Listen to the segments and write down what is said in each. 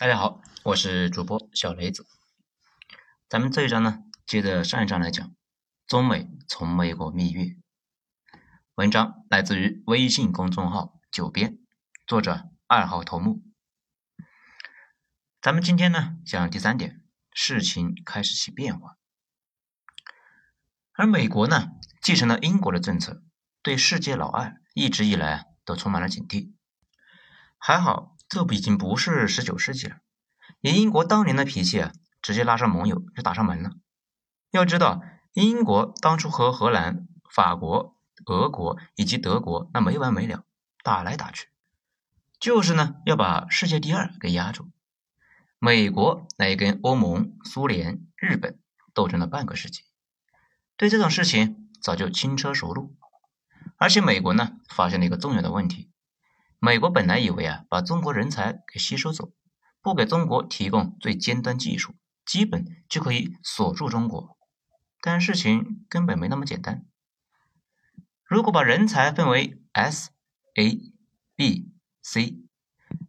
大家好，我是主播小雷子。咱们这一章呢，接着上一章来讲，中美从美国蜜月。文章来自于微信公众号“九编”，作者二号头目。咱们今天呢讲第三点，事情开始起变化。而美国呢，继承了英国的政策，对世界老二一直以来都充满了警惕。还好。这不已经不是十九世纪了，以英国当年的脾气啊，直接拉上盟友就打上门了。要知道，英国当初和荷兰、法国、俄国以及德国那没完没了，打来打去，就是呢要把世界第二给压住。美国来跟欧盟、苏联、日本斗争了半个世纪，对这种事情早就轻车熟路。而且美国呢发现了一个重要的问题。美国本来以为啊，把中国人才给吸收走，不给中国提供最尖端技术，基本就可以锁住中国。但事情根本没那么简单。如果把人才分为 S、A、B、C，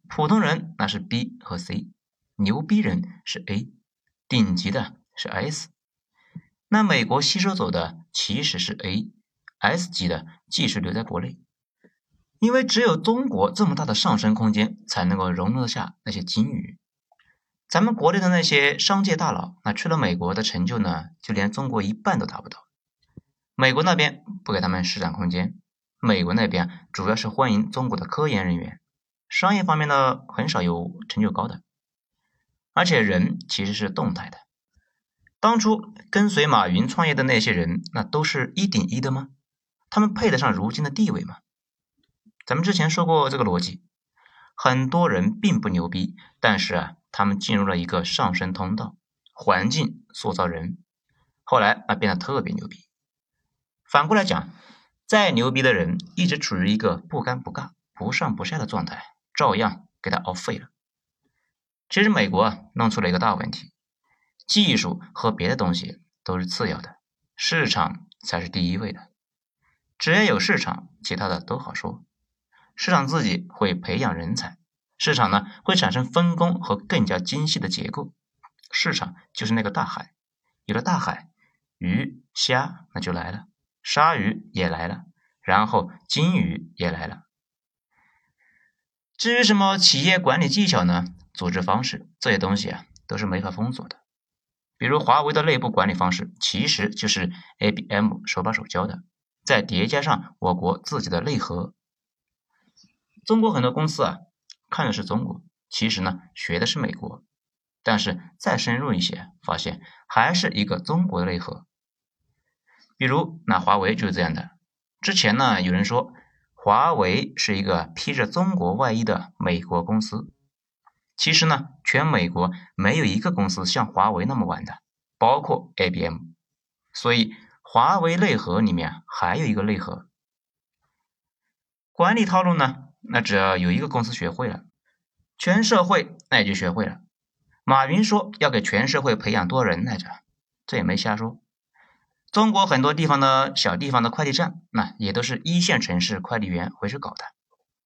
普通人那是 B 和 C，牛逼人是 A，顶级的是 S，那美国吸收走的其实是 A，S 级的继续留在国内。因为只有中国这么大的上升空间，才能够容得下那些金鱼。咱们国内的那些商界大佬，那去了美国的成就呢，就连中国一半都达不到。美国那边不给他们施展空间，美国那边主要是欢迎中国的科研人员，商业方面呢很少有成就高的。而且人其实是动态的，当初跟随马云创业的那些人，那都是一顶一的吗？他们配得上如今的地位吗？咱们之前说过这个逻辑，很多人并不牛逼，但是啊，他们进入了一个上升通道，环境塑造人，后来啊变得特别牛逼。反过来讲，再牛逼的人一直处于一个不尴不尬、不上不下的状态，照样给他熬废了。其实美国啊弄出了一个大问题，技术和别的东西都是次要的，市场才是第一位的。只要有市场，其他的都好说。市场自己会培养人才，市场呢会产生分工和更加精细的结构。市场就是那个大海，有了大海，鱼虾那就来了，鲨鱼也来了，然后金鱼也来了。至于什么企业管理技巧呢？组织方式这些东西啊，都是没法封锁的。比如华为的内部管理方式，其实就是 A B M 手把手教的，再叠加上我国自己的内核。中国很多公司啊，看的是中国，其实呢学的是美国，但是再深入一些，发现还是一个中国的内核。比如那华为就是这样的。之前呢有人说华为是一个披着中国外衣的美国公司，其实呢全美国没有一个公司像华为那么玩的，包括 IBM。所以华为内核里面还有一个内核，管理套路呢。那只要有一个公司学会了，全社会那也就学会了。马云说要给全社会培养多人来着？这也没瞎说。中国很多地方的小地方的快递站，那也都是一线城市快递员回去搞的，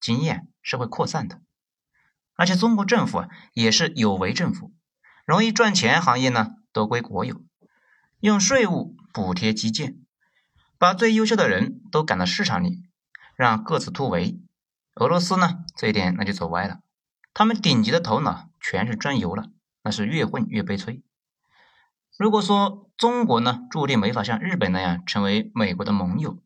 经验是会扩散的。而且中国政府啊也是有为政府，容易赚钱行业呢都归国有，用税务补贴基建，把最优秀的人都赶到市场里，让各自突围。俄罗斯呢，这一点那就走歪了。他们顶级的头脑全是钻油了，那是越混越悲催。如果说中国呢，注定没法像日本那样成为美国的盟友，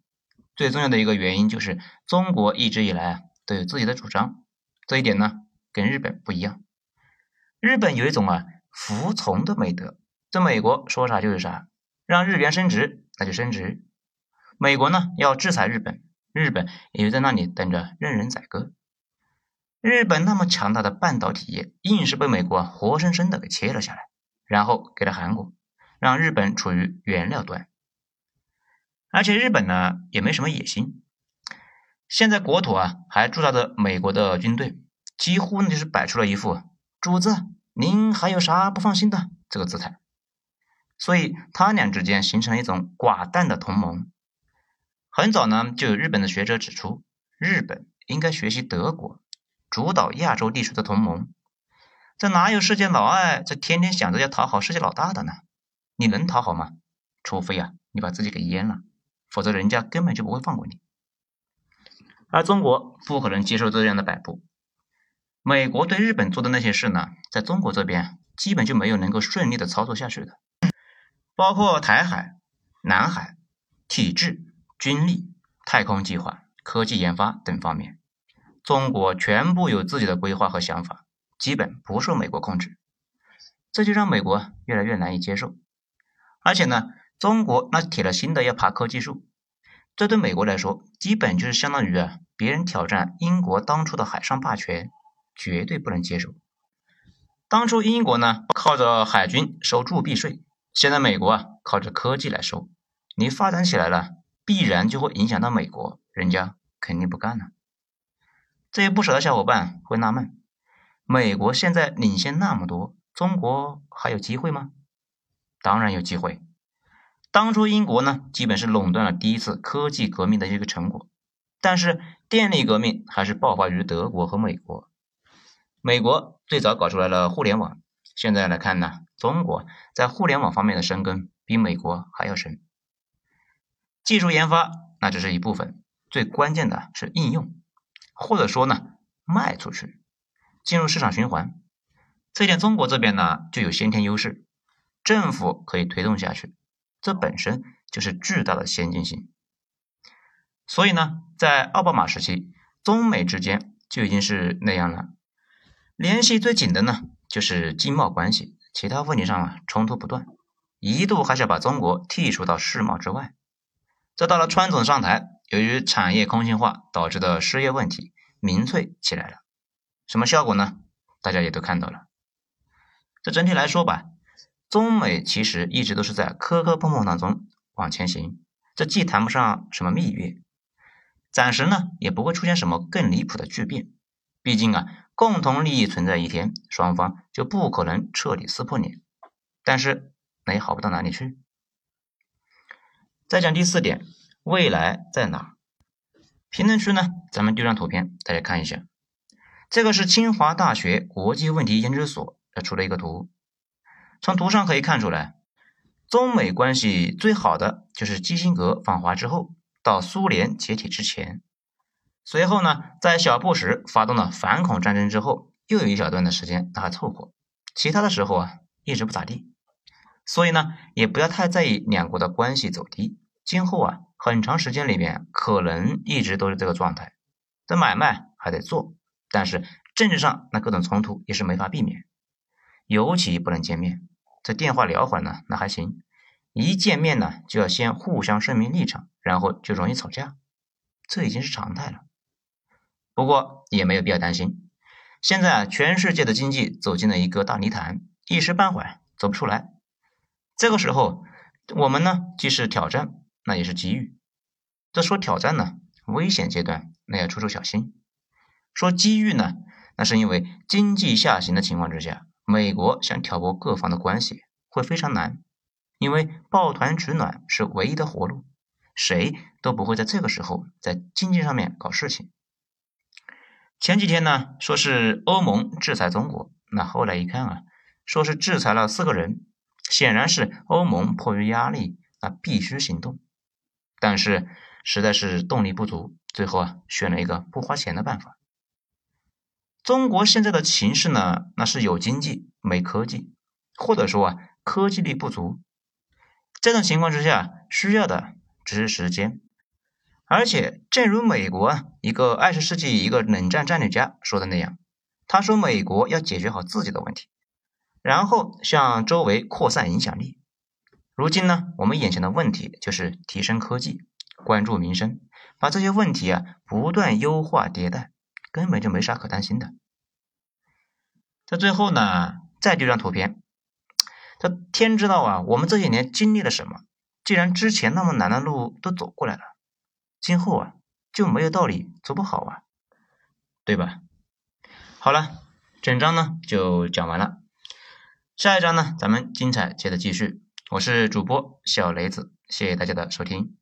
最重要的一个原因就是中国一直以来啊都有自己的主张，这一点呢跟日本不一样。日本有一种啊服从的美德，这美国说啥就是啥，让日元升值那就升值。美国呢要制裁日本。日本也就在那里等着任人宰割。日本那么强大的半导体业，硬是被美国活生生的给切了下来，然后给了韩国，让日本处于原料端。而且日本呢也没什么野心，现在国土啊还驻扎着美国的军队，几乎呢就是摆出了一副“主子，您还有啥不放心的”这个姿态。所以他俩之间形成了一种寡淡的同盟。很早呢，就有日本的学者指出，日本应该学习德国，主导亚洲地区的同盟。这哪有世界老二这天天想着要讨好世界老大的呢？你能讨好吗？除非呀，你把自己给阉了，否则人家根本就不会放过你。而中国不可能接受这样的摆布。美国对日本做的那些事呢，在中国这边基本就没有能够顺利的操作下去的，包括台海、南海、体制、军力、太空计划、科技研发等方面，中国全部有自己的规划和想法，基本不受美国控制，这就让美国越来越难以接受。而且呢，中国那铁了心的要爬科技树。这对美国来说，基本就是相当于啊，别人挑战英国当初的海上霸权，绝对不能接受。当初英国呢靠着海军收铸币税，现在美国啊靠着科技来收，你发展起来了，必然就会影响到美国，人家肯定不干了。这些不少的小伙伴会纳闷：美国现在领先那么多，中国还有机会吗？当然有机会。当初英国呢，基本是垄断了第一次科技革命的一个成果，但是电力革命还是爆发于德国和美国。美国最早搞出来了互联网，现在来看呢，中国在互联网方面的深耕比美国还要深。技术研发那只是一部分，最关键的是应用，或者说呢，卖出去，进入市场循环。这点中国这边呢就有先天优势，政府可以推动下去。这本身就是巨大的先进性，所以呢，在奥巴马时期，中美之间就已经是那样了。联系最紧的呢，就是经贸关系，其他问题上啊冲突不断，一度还是把中国剔除到世贸之外。这到了川总上台，由于产业空心化导致的失业问题民粹起来了，什么效果呢？大家也都看到了。这整体来说吧。中美其实一直都是在磕磕碰碰当中往前行，这既谈不上什么蜜月，暂时呢也不会出现什么更离谱的巨变。毕竟啊，共同利益存在一天，双方就不可能彻底撕破脸。但是那也好不到哪里去。再讲第四点，未来在哪？评论区呢，咱们丢张图片，大家看一下。这个是清华大学国际问题研究所出了一个图。从图上可以看出来，中美关系最好的就是基辛格访华之后到苏联解体之前，随后呢，在小布什发动了反恐战争之后，又有一小段的时间那还凑合，其他的时候啊一直不咋地。所以呢，也不要太在意两国的关系走低，今后啊很长时间里面可能一直都是这个状态。这买卖还得做，但是政治上那各种冲突也是没法避免，尤其不能见面。这电话聊会儿呢，那还行；一见面呢，就要先互相声明立场，然后就容易吵架，这已经是常态了。不过也没有必要担心，现在啊，全世界的经济走进了一个大泥潭，一时半会儿走不出来。这个时候，我们呢，既是挑战，那也是机遇。这说挑战呢，危险阶段那要处处小心；说机遇呢，那是因为经济下行的情况之下。美国想挑拨各方的关系会非常难，因为抱团取暖是唯一的活路，谁都不会在这个时候在经济上面搞事情。前几天呢，说是欧盟制裁中国，那后来一看啊，说是制裁了四个人，显然是欧盟迫于压力，那必须行动，但是实在是动力不足，最后啊选了一个不花钱的办法。中国现在的形势呢，那是有经济没科技，或者说啊科技力不足。这种情况之下，需要的只是时间。而且，正如美国啊一个二十世纪一个冷战战略家说的那样，他说美国要解决好自己的问题，然后向周围扩散影响力。如今呢，我们眼前的问题就是提升科技，关注民生，把这些问题啊不断优化迭代。根本就没啥可担心的。在最后呢，再丢张图片。这天知道啊，我们这些年经历了什么？既然之前那么难的路都走过来了，今后啊就没有道理走不好啊，对吧？好了，整章呢就讲完了。下一章呢，咱们精彩接着继续。我是主播小雷子，谢谢大家的收听。